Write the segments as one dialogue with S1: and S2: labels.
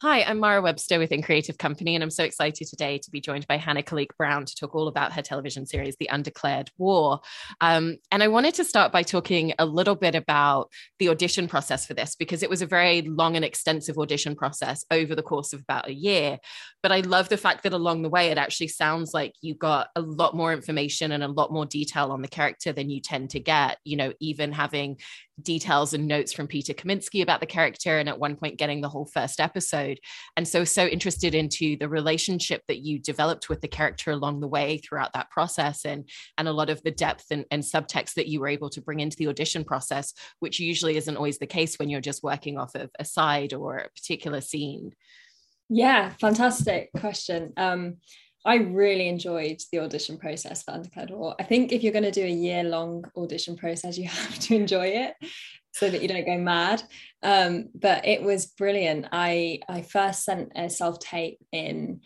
S1: Hi, I'm Mara Webster within Creative Company, and I'm so excited today to be joined by Hannah Khalique-Brown to talk all about her television series, The Undeclared War. Um, and I wanted to start by talking a little bit about the audition process for this, because it was a very long and extensive audition process over the course of about a year. But I love the fact that along the way, it actually sounds like you got a lot more information and a lot more detail on the character than you tend to get, you know, even having details and notes from Peter Kosminsky about the character, and at one point getting the whole first episode. And so, so interested into the relationship that you developed with the character along the way throughout that process, and and a lot of the depth and, and subtext that you were able to bring into the audition process, which usually isn't always the case when you're just working off of a side or a particular scene.
S2: Yeah, fantastic question. Um, I really enjoyed the audition process for Undeclared War. I think if you're going to do a year long audition process, you have to enjoy it so that you don't go mad. Um, but it was brilliant. I I first sent a self tape in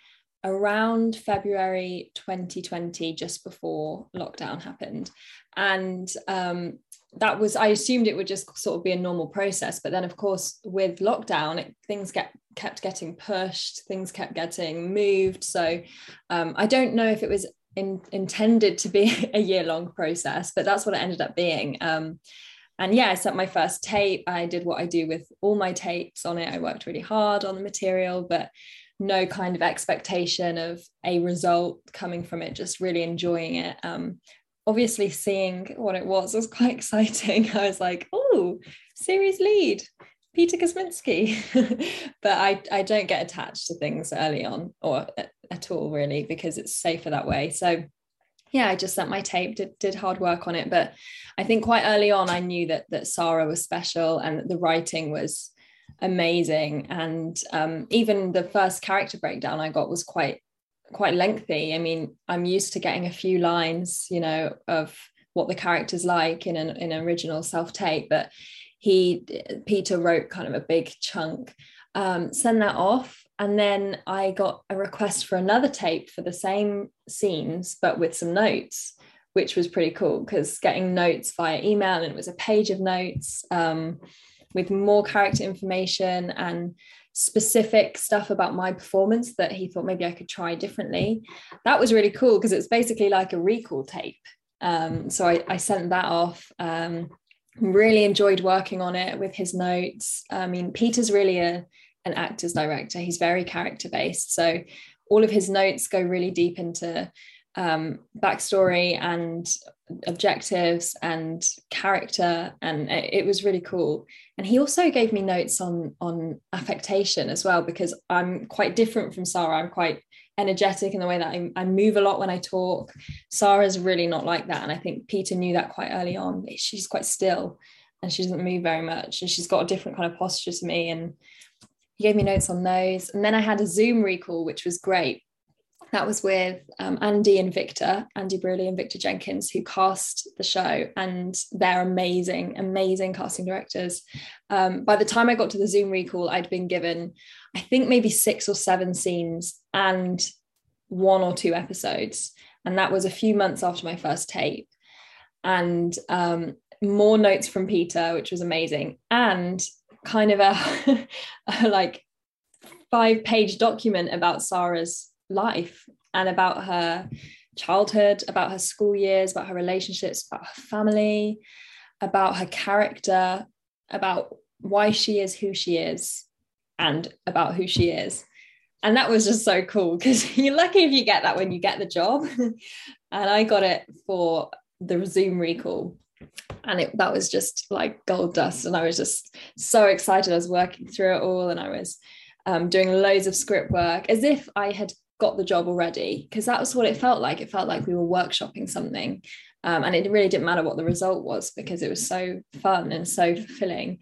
S2: around February 2020, just before lockdown happened, and um, that was I assumed it would just sort of be a normal process, but then of course with lockdown, it, things get kept getting pushed, things kept getting moved. So um, I don't know if it was in, intended to be a year long process, but that's what it ended up being. Um, and yeah, I sent my first tape. I did what I do with all my tapes on it. I worked really hard on the material, but no kind of expectation of a result coming from it, just really enjoying it. Um, obviously, seeing what it was was quite exciting. I was like, oh, series lead. Peter Kosminsky. but I, I don't get attached to things early on or at, at, all really because it's safer that way. So yeah, I just sent my tape, did, did hard work on it. But I think quite early on I knew that that Saara was special and the writing was amazing. And um, even the first character breakdown I got was quite quite lengthy. I mean, I'm used to getting a few lines, you know, of what the character's like in an an original self-tape, but he Peter wrote kind of a big chunk, um, send that off, and then I got a request for another tape for the same scenes but with some notes, which was pretty cool because getting notes via email and it was a page of notes um, with more character information and specific stuff about my performance that he thought maybe I could try differently. That was really cool because it's basically like a recall tape. Um, so I, I, sent that off. Um, really enjoyed working on it with his notes. I mean, Peter's really a, an actor's director, he's very character based. So all of his notes go really deep into um, backstory and objectives and character and it was really cool and he also gave me notes on on affectation as well because i'm quite different from Saara i'm quite energetic in the way that I, I, move a lot when I talk. Saara's really not like that. And I think Peter knew that quite early on. She's quite still and she doesn't move very much. And she's got a different kind of posture to me. And he gave me notes on those. And then I had a Zoom recall, which was great. That was with um, Andy and Victor, Andy Bruley and Victor Jenkins, who cast the show, and they're amazing, amazing casting directors. Um, by the time I got to the Zoom recall, I'd been given, I think, maybe six or seven scenes and one or two episodes. And that was a few months after my first tape. And um, more notes from Peter, which was amazing. And kind of a, a like five page document about Saara's life and about her childhood, about her school years, about her relationships, about her family, about her character, about why she is who she is, and about who she is. And that was just so cool because you're lucky if you get that when you get the job. And i got it for the zoom recall. And it, that was just like gold dust. And i was just so excited. I was working through it all and i was um, doing loads of script work as if i had got the job already because that was what it felt like it felt like we were workshopping something um, and it really didn't matter what the result was because it was so fun and so fulfilling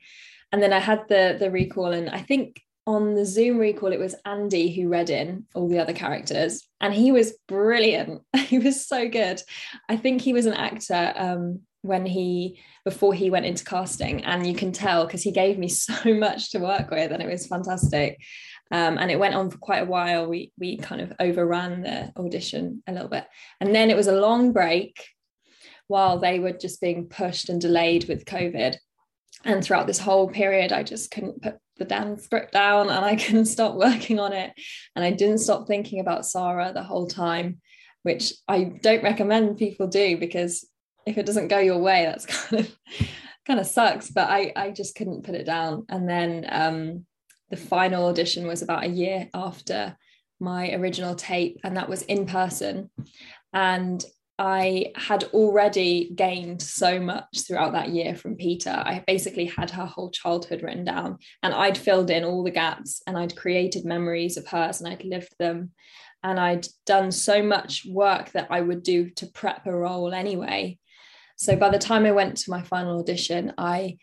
S2: and then i had the the recall and i think on the Zoom recall, it was Andy who read in all the other characters, and he was brilliant. he was so good. I think he was an actor um, when he before he went into casting, and you can tell because he gave me so much to work with, and it was fantastic. Um, and it went on for quite a while. We we kind of overran the audition a little bit, and then it was a long break while they were just being pushed and delayed with COVID. And throughout this whole period i just couldn't put the damn script down and i couldn't stop working on it. And i didn't stop thinking about Saara the whole time which i don't recommend people do because if it doesn't go your way that's kind of kind of sucks. But i i just couldn't put it down. And then um the final audition was about a year after my original tape and that was in person and I had already gained so much throughout that year from Peter. I basically had her whole childhood written down and I'd filled in all the gaps and I'd created memories of hers and I'd lived them. And I'd done so much work that I would do to prep a role anyway. So by the time I went to my final audition, I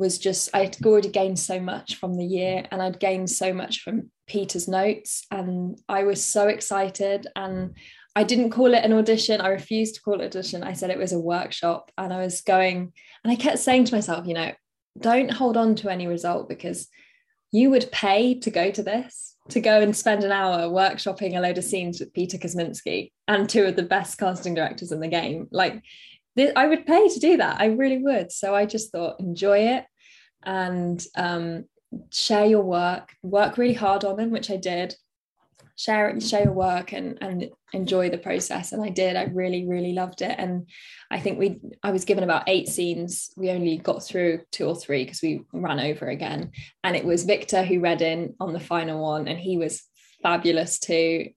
S2: was just, I'd already gained so much from the year and I'd gained so much from Peter's notes. And I was so excited. And I didn't call it an audition. I refused to call it audition. I said it was a workshop. And I was going, and I kept saying to myself, you know, don't hold on to any result because you would pay to go to this, to go and spend an hour workshopping a load of scenes with Peter Kosminsky and two of the best casting directors in the game. Like, I would pay to do that. I really would. So I just thought, enjoy it and um, share your work, work really hard on them, which I did. Share share your work and and enjoy the process and I did. I really really loved it. And I think we I was given about eight scenes. We only got through two or three because we ran over again. And it was Victor who read in on the final one and he was fabulous too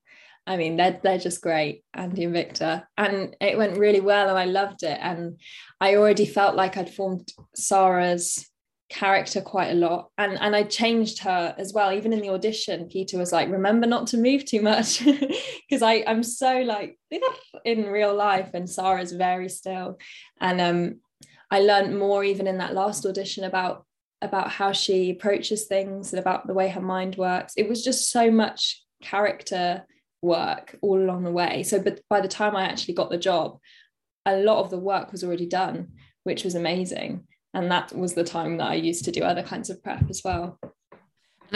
S2: I mean they're they're just great Andy and Victor. And it went really well and I loved it. And I already felt like I'd formed Saara's character quite a lot. And and I changed her as well. Even in the audition Peter was like remember not to move too much. Because I'm so like in real life and Saara's very still. And um I learned more even in that last audition about about how she approaches things and about the way her mind works. It was just so much character work all along the way so but by the time I actually got the job a lot of the work was already done which was amazing and that was the time that I used to do other kinds of prep as well.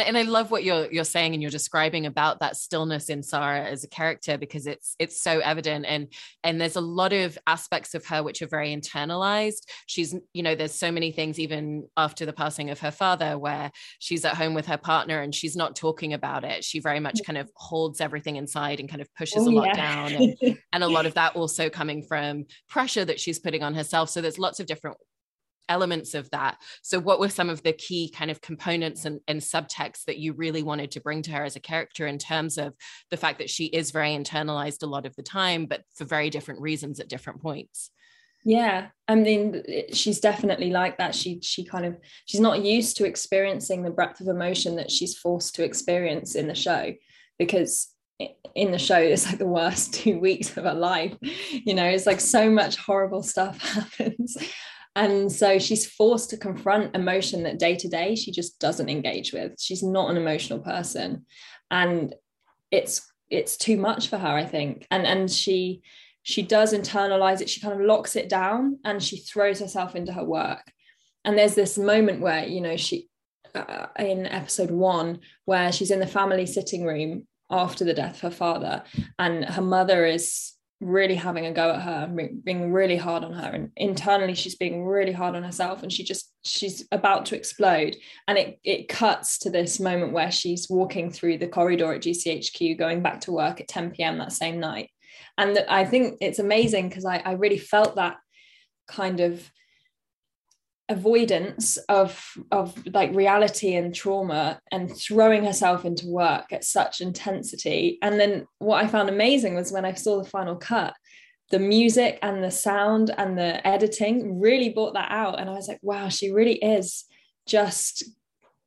S1: And I love what you're you're saying and you're describing about that stillness in Saara as a character because it's it's so evident and and there's a lot of aspects of her which are very internalized. She's you know there's so many things even after the passing of her father where she's at home with her partner and she's not talking about it. She very much kind of holds everything inside and kind of pushes oh, a lot yeah. down and, and a lot of that also coming from pressure that she's putting on herself. So there's lots of different elements of that. So, what were some of the key kind of components and, and subtext that you really wanted to bring to her as a character in terms of the fact that she is very internalized a lot of the time, but for very different reasons at different points?
S2: Yeah, I mean, she's definitely like that. She she kind of she's not used to experiencing the breadth of emotion that she's forced to experience in the show because in the show it's like the worst two weeks of her life you know it's like so much horrible stuff happens and so she's forced to confront emotion that day to day she just doesn't engage with. She's not an emotional person. And it's it's too much for her i think. And and she she does internalize it. She kind of locks it down and she throws herself into her work. And there's this moment where you know she uh, in episode 1 where she's in the family sitting room after the death of her father and her mother is really having a go at her and being really hard on her and internally she's being really hard on herself and she just she's about to explode and it it cuts to this moment where she's walking through the corridor at GCHQ going back to work at 10 p.m. that same night and I think it's amazing because I, I really felt that kind of avoidance of of like reality and trauma and throwing herself into work at such intensity. And then what i found amazing was when i saw the final cut the music and the sound and the editing really brought that out. And i was like wow she really is just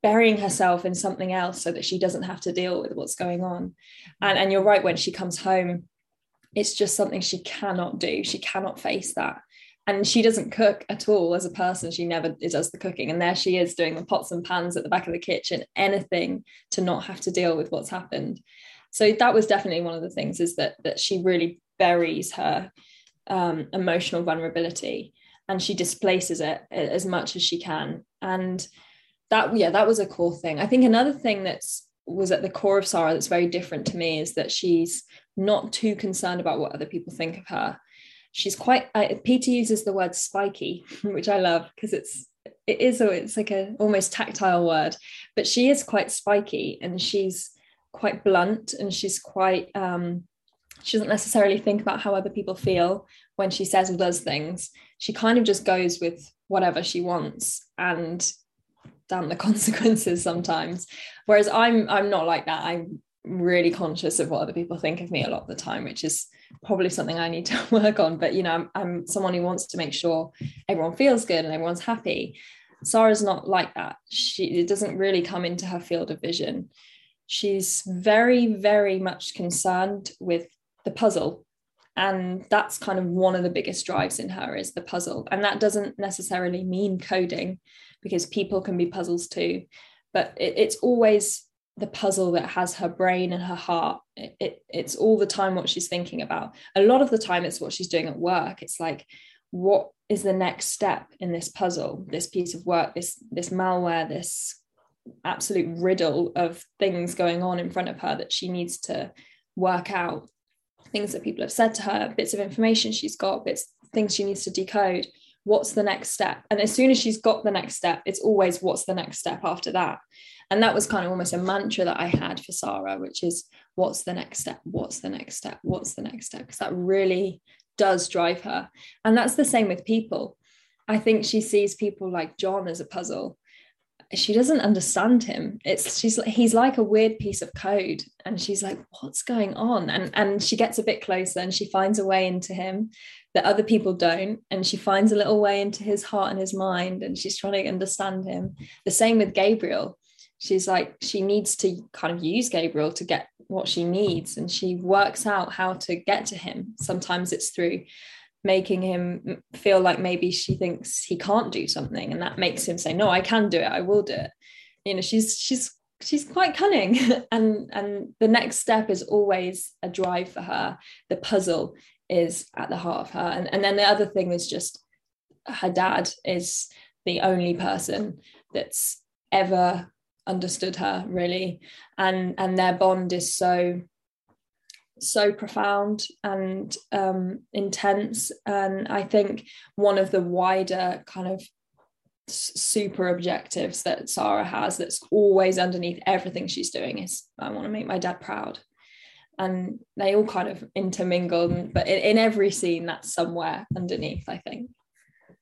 S2: burying herself in something else so that she doesn't have to deal with what's going on. And and you're right when she comes home it's just something she cannot do. She cannot face that and she doesn't cook at all as a person. She never does the cooking. And there she is doing the pots and pans at the back of the kitchen anything to not have to deal with what's happened. So that was definitely one of the things is that that she really buries her um, emotional vulnerability and she displaces it as much as she can. And that yeah that was a core thing. I think another thing that's was at the core of Saara that's very different to me is that she's not too concerned about what other people think of her she's quite peter uses the word spiky which i love because it's it is a, it's like a almost tactile word but she is quite spiky and she's quite blunt and she's quite um she doesn't necessarily think about how other people feel when she says or does things. She kind of just goes with whatever she wants and damn the consequences sometimes. Whereas i'm i'm not like that. I'm really conscious of what other people think of me a lot of the time which is probably something i need to work on but you know I'm, I'm someone who wants to make sure everyone feels good and everyone's happy Saara's not like that. She it doesn't really come into her field of vision. She's very, very much concerned with the puzzle. And that's kind of one of the biggest drives in her is the puzzle. And that doesn't necessarily mean coding because people can be puzzles too. But it, it's always the puzzle that has her brain and her heart. It, it, it's all the time what she's thinking about. A lot of the time, it's what she's doing at work. It's like, what is the next step in this puzzle, this piece of work, this this malware, this absolute riddle of things going on in front of her that she needs to work out things that people have said to her bits of information she's got bits things she needs to decode what's the next step and as soon as she's got the next step it's always what's the next step after that and that was kind of almost a mantra that i had for Saara, which is what's the next step? What's the next step? What's the next step? Because that really does drive her. And that's the same with people. I think she sees people like john as a puzzle. She doesn't understand him. It's she's he's like a weird piece of code. And she's like what's going on? And and she gets a bit closer and she finds a way into him that other people don't. And she finds a little way into his heart and his mind. And she's trying to understand him. The same with gabriel she's like she needs to kind of use gabriel to get what she needs and she works out how to get to him. Sometimes it's through making him feel like maybe she thinks he can't do something and that makes him say no i can do it. I will do it. You know she's she's she's quite cunning. And and the next step is always a drive for her. The puzzle is at the heart of her. And, and then the other thing is just her dad is the only person that's ever understood her really and and their bond is so so profound and um, intense. And I think one of the wider kind of super objectives that Saara has that's always underneath everything she's doing is I want to make my dad proud. And they all kind of intermingle, but in, in every scene, that's somewhere underneath, I think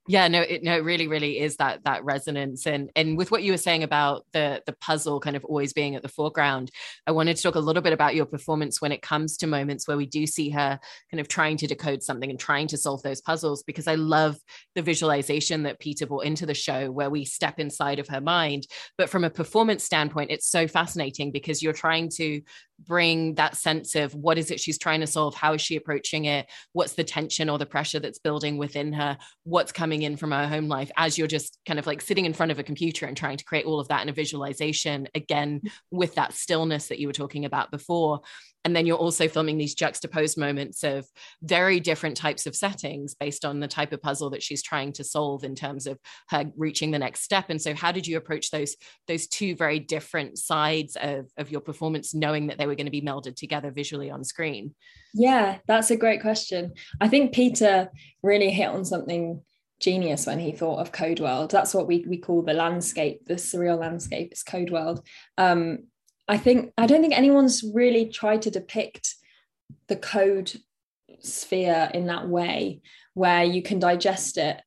S1: yeah no it no it really really is that that resonance. And and with what you were saying about the the puzzle kind of always being at the foreground i wanted to talk a little bit about your performance when it comes to moments where we do see her kind of trying to decode something and trying to solve those puzzles because i love the visualization that peter brought into the show where we step inside of her mind. But from a performance standpoint it's so fascinating because you're trying to bring that sense of what is it she's trying to solve? How is she approaching it? What's the tension or the pressure that's building within her? What's coming in from her home life as you're just kind of like sitting in front of a computer and trying to create all of that in a visualization again mm-hmm. with that stillness that you were talking about before. And then you're also filming these juxtaposed moments of very different types of settings based on the type of puzzle that she's trying to solve in terms of her reaching the next step. And so how did you approach those those two very different sides of, of your performance knowing that they were going to be melded together visually on screen?
S2: Yeah that's a great question. I think peter really hit on something genius when he thought of code world that's what we, we call the landscape the surreal landscape it's code world um, I think I don't think anyone's really tried to depict the code sphere in that way where you can digest it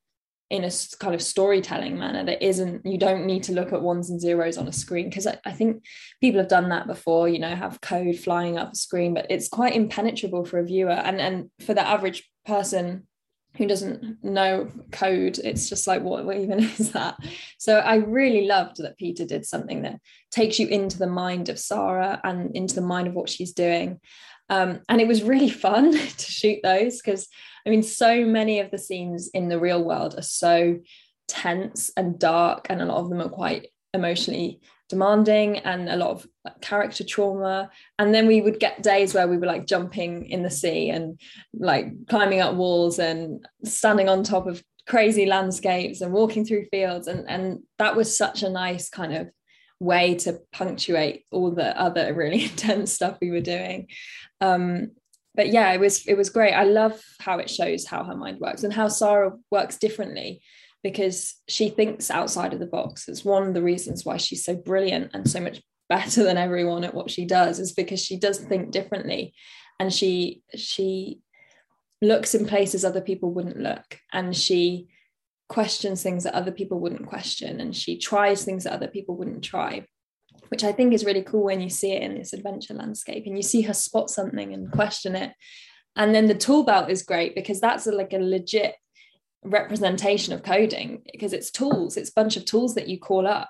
S2: in a kind of storytelling manner that isn't you don't need to look at ones and zeros on a screen because I, I, think people have done that before you know have code flying up a screen but it's quite impenetrable for a viewer. And and for the average person who doesn't know code it's just like what, what even is that? So i really loved that peter did something that takes you into the mind of Saara and into the mind of what she's doing. Um, and it was really fun to shoot those because i mean so many of the scenes in the real world are so tense and dark and a lot of them are quite emotionally demanding and a lot of character trauma. And then we would get days where we were like jumping in the sea and like climbing up walls and standing on top of crazy landscapes and walking through fields. And and that was such a nice kind of way to punctuate all the other really intense stuff we were doing. Um, but yeah it was it was great. I love how it shows how her mind works and how Saara works differently because she thinks outside of the box. It's one of the reasons why she's so brilliant and so much better than everyone at what she does is because she does think differently. And she she looks in places other people wouldn't look. And she questions things that other people wouldn't question. And she tries things that other people wouldn't try which i think is really cool when you see it in this adventure landscape and you see her spot something and question it. And then the tool belt is great because that's a, like a legit representation of coding because it's tools it's a bunch of tools that you call up.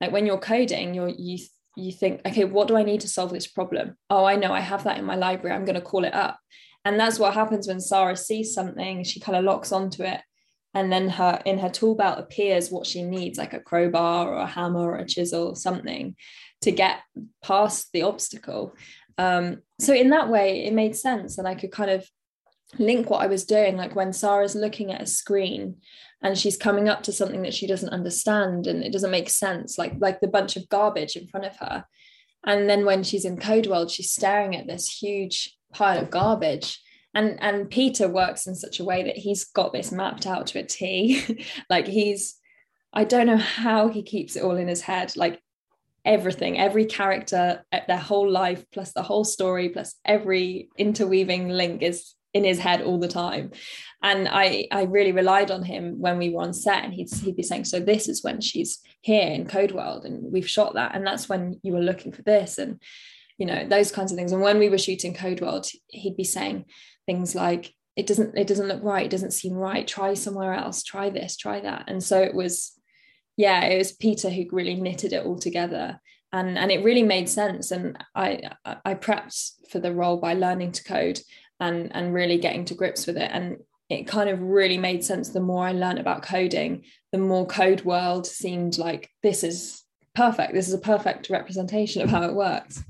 S2: Like when you're coding you're you you think okay what do i need to solve this problem? Oh i know i have that in my library i'm going to call it up. And that's what happens when Saara sees something she kind of locks onto it and then her in her tool belt appears what she needs like a crowbar or a hammer or a chisel something to get past the obstacle. Um, so in that way it made sense and i could kind of link what i was doing like when Saara's looking at a screen and she's coming up to something that she doesn't understand and it doesn't make sense like like the bunch of garbage in front of her. And then when she's in code world she's staring at this huge pile of garbage. And and peter works in such a way that he's got this mapped out to a t. Like he's i don't know how he keeps it all in his head. Like everything every character their whole life plus the whole story plus every interweaving link is in his head all the time. And i i really relied on him when we were on set and he'd, he'd be saying so this is when she's here in code world and we've shot that and that's when you were looking for this and you know those kinds of things. And when we were shooting code world he'd be saying things like it doesn't it doesn't look right it doesn't seem right try somewhere else try this try that. And so it was yeah it was peter who really knitted it all together. And and it really made sense. And i i prepped for the role by learning to code and and really getting to grips with it. And it kind of really made sense the more i learned about coding the more code world seemed like this is perfect. This is a perfect representation of how it works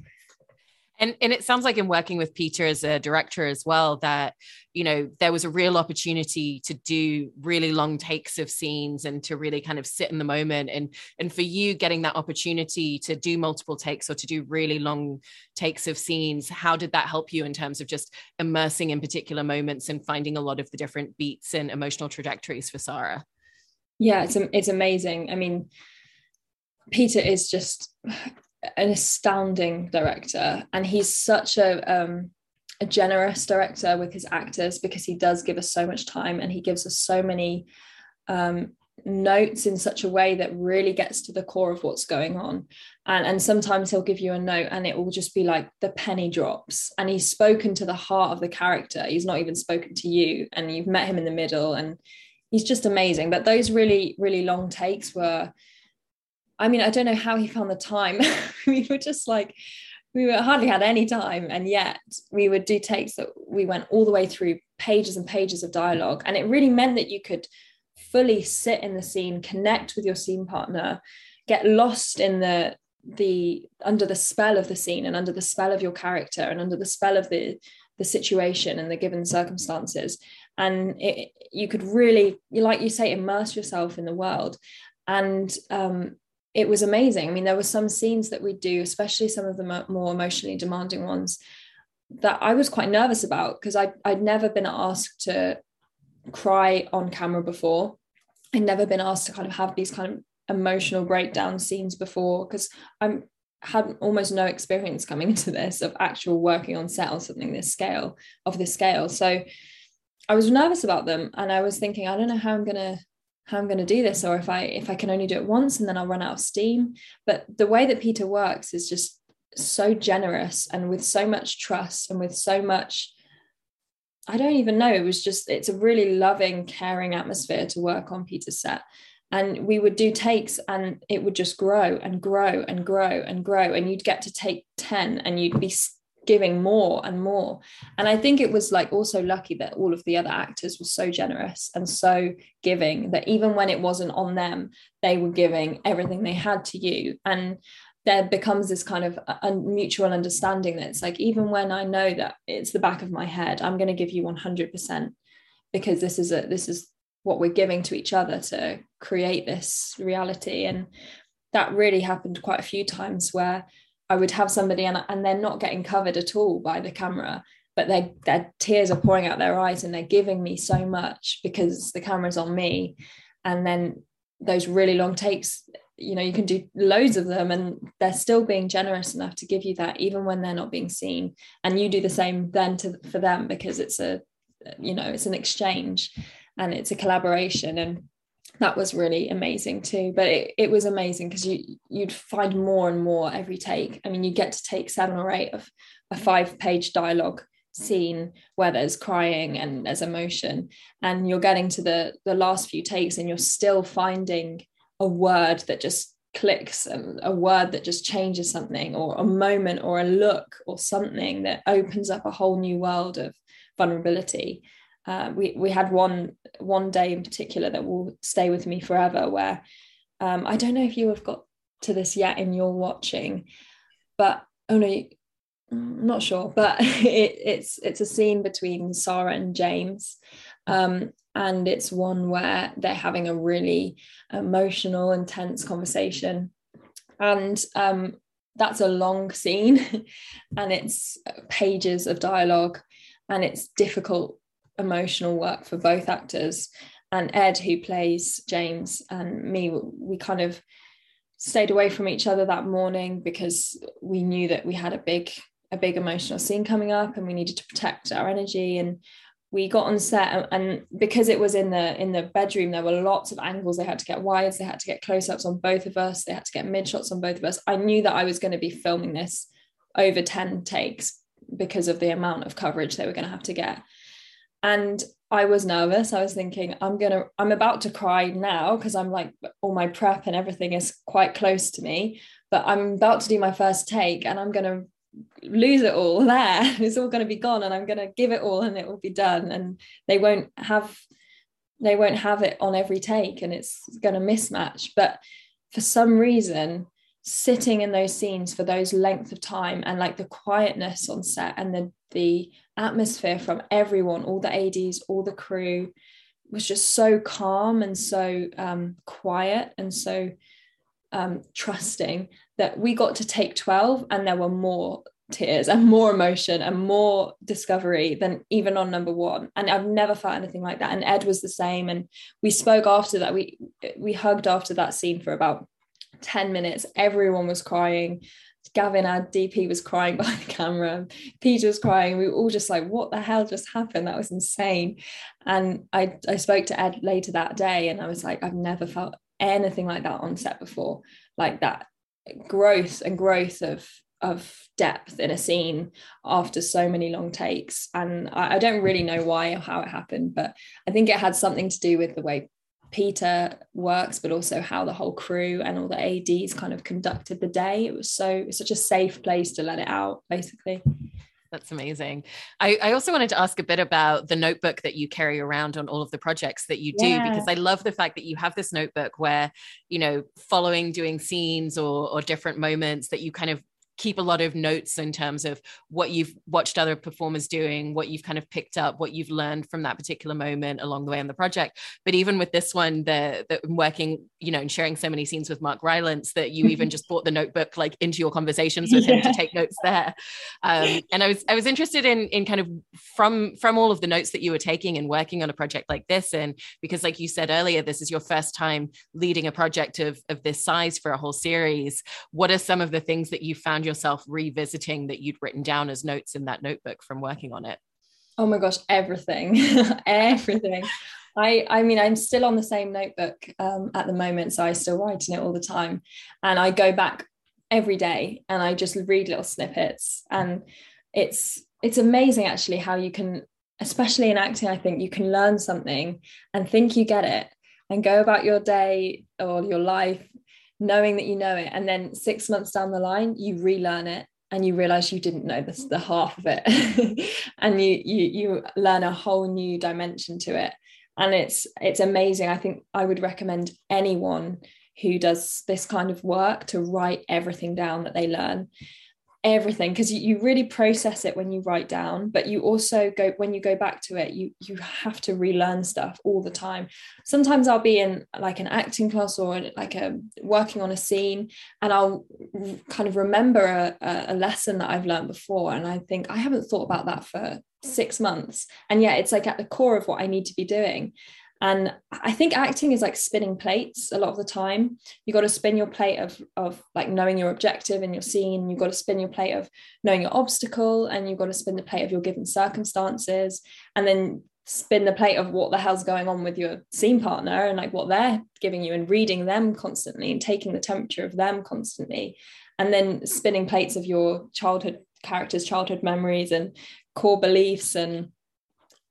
S1: and and it sounds like in working with Peter as a director as well that you know there was a real opportunity to do really long takes of scenes and to really kind of sit in the moment and and for you getting that opportunity to do multiple takes or to do really long takes of scenes how did that help you in terms of just immersing in particular moments and finding a lot of the different beats and emotional trajectories for Saara?
S2: Yeah, it's it's amazing. I mean Peter is just an astounding director and he's such a um, a generous director with his actors because he does give us so much time and he gives us so many um, notes in such a way that really gets to the core of what's going on. And and sometimes he'll give you a note and it will just be like the penny drops. And he's spoken to the heart of the character. He's not even spoken to you and you've met him in the middle and he's just amazing. But those really really long takes were I mean, I don't know how he found the time. we were just like, we were hardly had any time. And yet we would do takes that we went all the way through pages and pages of dialogue. And it really meant that you could fully sit in the scene, connect with your scene partner, get lost in the the under the spell of the scene and under the spell of your character and under the spell of the the situation and the given circumstances and it, you could really like you say immerse yourself in the world and um, it was amazing. I mean, there were some scenes that we do, especially some of the more emotionally demanding ones, that I was quite nervous about because I'd, I'd never been asked to cry on camera before. I'd never been asked to kind of have these kind of emotional breakdown scenes before because I'm had almost no experience coming into this of actual working on set on something this scale of this scale. So I was nervous about them and I was thinking, I don't know how I'm gonna how I'm going to do this or if I if I can only do it once and then I'll run out of steam. But the way that Peter works is just so generous and with so much trust and with so much I don't even know it was just it's a really loving caring atmosphere to work on Peter's set. And we would do takes and it would just grow and grow and grow and grow. And you'd get to take 10 and you'd be giving more and more. And i think it was like also lucky that all of the other actors were so generous and so giving that even when it wasn't on them they were giving everything they had to you. And there becomes this kind of uh, a, mutual understanding that it's like even when i know that it's the back of my head i'm going to give you 100% because this is a this is what we're giving to each other to create this reality. And that really happened quite a few times where I would have somebody and, and they're not getting covered at all by the camera, but their their tears are pouring out their eyes and they're giving me so much because the camera's on me. and then those really long takes you know you can do loads of them and they're still being generous enough to give you that even when they're not being seen and you do the same then to for them because it's a you know it's an exchange and it's a collaboration and that was really amazing too. But it, it was amazing because you you'd find more and more every take. I mean you get to take seven or eight of a five page dialogue scene where there's crying and there's emotion and you're getting to the the last few takes and you're still finding a word that just clicks um, a word that just changes something or a moment or a look or something that opens up a whole new world of vulnerability uh, we we had one one day in particular that will stay with me forever where um, I don't know if you have got to this yet in your watching but oh no I'm not sure but it, it's it's a scene between Saara and James um, and it's one where they're having a really emotional intense conversation. And um, that's a long scene and it's pages of dialogue and it's difficult emotional work for both actors. And ed who plays james and me we kind of stayed away from each other that morning because we knew that we had a big a big emotional scene coming up and we needed to protect our energy. And we got on set and because it was in the in the bedroom there were lots of angles. They had to get wides they had to get close-ups on both of us they had to get mid shots on both of us. I knew that i was going to be filming this over 10 takes because of the amount of coverage they were going to have to get and I was nervous. I was thinking, I'm gonna, I'm about to cry now because I'm like, all my prep and everything is quite close to me. But I'm about to do my first take and I'm gonna lose it all there. It's all gonna be gone and I'm gonna give it all and it will be done. And they won't have, they won't have it on every take and it's gonna mismatch. But for some reason, sitting in those scenes for those length of time and like the quietness on set and the the atmosphere from everyone, all the ADs, all the crew was just so calm and so um, quiet and so um, trusting that we got to take 12 and there were more tears and more emotion and more discovery than even on number one. And i've never felt anything like that. And ed was the same. And we spoke after that. We we hugged after that scene for about 10 minutes. Everyone was crying Gavin, our DP, was crying behind the camera. Peter was crying. We were all just like, what the hell just happened? That was insane. And I, I spoke to Ed later that day and I was like, I've never felt anything like that on set before. Like that growth and growth of of depth in a scene after so many long takes. And I, I don't really know why or how it happened, but I think it had something to do with the way Peter works, but also how the whole crew and all the ADs kind of conducted the day. It was so it's such a safe place to let it out, basically.
S1: That's amazing. I, I, also wanted to ask a bit about the notebook that you carry around on all of the projects that you do, yeah. because I love the fact that you have this notebook where, you know, following doing scenes or, or different moments that you kind of keep a lot of notes in terms of what you've watched other performers doing, what you've kind of picked up, what you've learned from that particular moment along the way on the project. But even with this one, the, the working, you know, and sharing so many scenes with Mark Rylance that you even just brought the notebook like into your conversations with yeah. him to take notes there. Um, and I was I was interested in in kind of from from all of the notes that you were taking and working on a project like this, and because like you said earlier, this is your first time leading a project of of this size for a whole series. What are some of the things that you found yourself revisiting that you'd written down as notes in that notebook from working on it?
S2: Oh my gosh, everything, everything. I, I mean, I'm still on the same notebook um, at the moment, so I still write in it all the time, and I go back every day and I just read little snippets, and it's it's amazing actually how you can, especially in acting, I think you can learn something and think you get it, and go about your day or your life knowing that you know it and then six months down the line you relearn it and you realize you didn't know this the half of it. And you you you learn a whole new dimension to it. And it's it's amazing. I think i would recommend anyone who does this kind of work to write everything down that they learn everything because you, you really process it when you write down but you also go when you go back to it you you have to relearn stuff all the time. Sometimes i'll be in like an acting class or like a working on a scene and i'll kind of remember a, a lesson that i've learned before and i think i haven't thought about that for six months. And yet it's like at the core of what i need to be doing and i think acting is like spinning plates a lot of the time. You got to spin your plate of of like knowing your objective and your scene. You've got to spin your plate of knowing your obstacle and you've got to spin the plate of your given circumstances and then spin the plate of what the hell's going on with your scene partner and like what they're giving you and reading them constantly and taking the temperature of them constantly. And then spinning plates of your childhood characters childhood memories and core beliefs and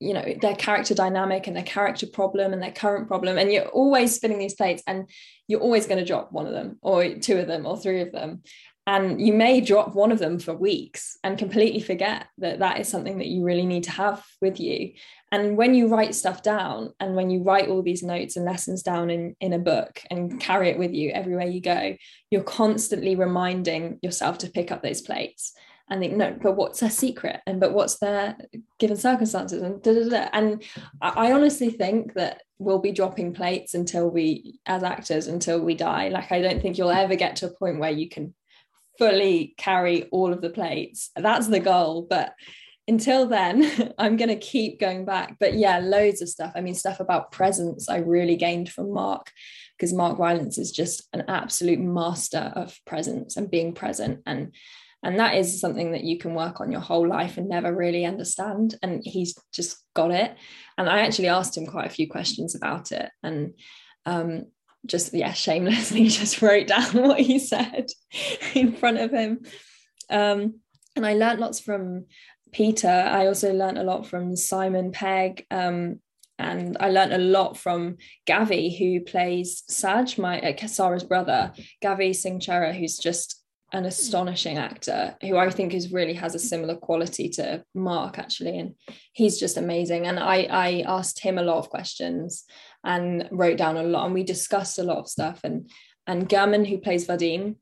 S2: you know their character dynamic and their character problem and their current problem and you're always spinning these plates and you're always going to drop one of them or two of them or three of them. And you may drop one of them for weeks and completely forget that that is something that you really need to have with you. And when you write stuff down and when you write all these notes and lessons down in, in a book and carry it with you everywhere you go you're constantly reminding yourself to pick up those plates. And think no but what's their secret? And but what's their given circumstances. And da, da, da. and I, I honestly think that we'll be dropping plates until we as actors until we die. Like i don't think you'll ever get to a point where you can fully carry all of the plates. That's the goal. But until then i'm going to keep going back. But yeah loads of stuff. I mean stuff about presence i really gained from mark because mark rylance is just an absolute master of presence and being present. And and that is something that you can work on your whole life and never really understand. And he's just got it. And i actually asked him quite a few questions about it. And um, just yeah shamelessly just wrote down what he said in front of him. Um, and i learned lots from peter. I also learned a lot from simon pegg. Um, and I learned a lot from Gavi, who plays Saj, my uh, brother, Gavi Singh Chera, who's just an astonishing actor who I think is really has a similar quality to Mark actually and he's just amazing. And I I asked him a lot of questions and wrote down a lot and we discussed a lot of stuff. And and German who plays Vadim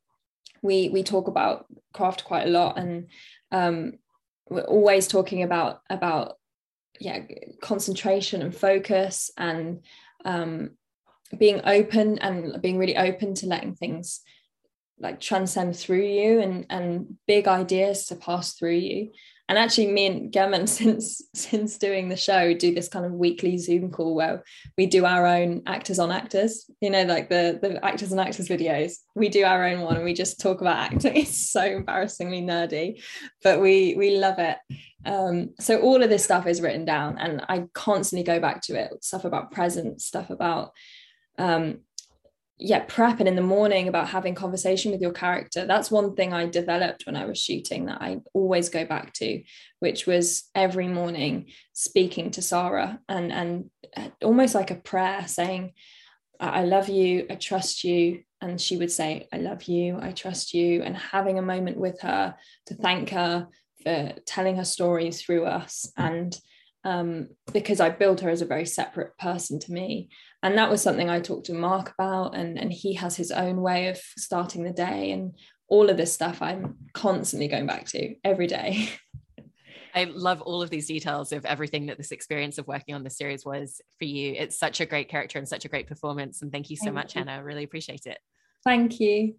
S2: we we talk about craft quite a lot. And um, we're always talking about about yeah concentration and focus and um, being open and being really open to letting things like transcend through you and and big ideas to pass through you. And actually me and German since since doing the show do this kind of weekly zoom call where we do our own actors on actors you know like the the actors and actors videos. We do our own one and we just talk about acting. It's so embarrassingly nerdy but we we love it. Um, so all of this stuff is written down and i constantly go back to it stuff about presence stuff about um, yeah prepping in the morning about having conversation with your character. That's one thing i developed when i was shooting that i always go back to which was every morning speaking to Saara and and uh, almost like a prayer saying i love you i trust you. And she would say i love you i trust you. And having a moment with her to thank her for telling her stories through us and um, because I built her as a very separate person to me. And that was something I talked to Mark about, and, and he has his own way of starting the day. And all of this stuff I'm constantly going back to every day.
S1: I love all of these details of everything that this experience of working on the series was for you. It's such a great character and such a great performance. And thank you so thank much, you. Hannah. I really appreciate it.
S2: Thank you.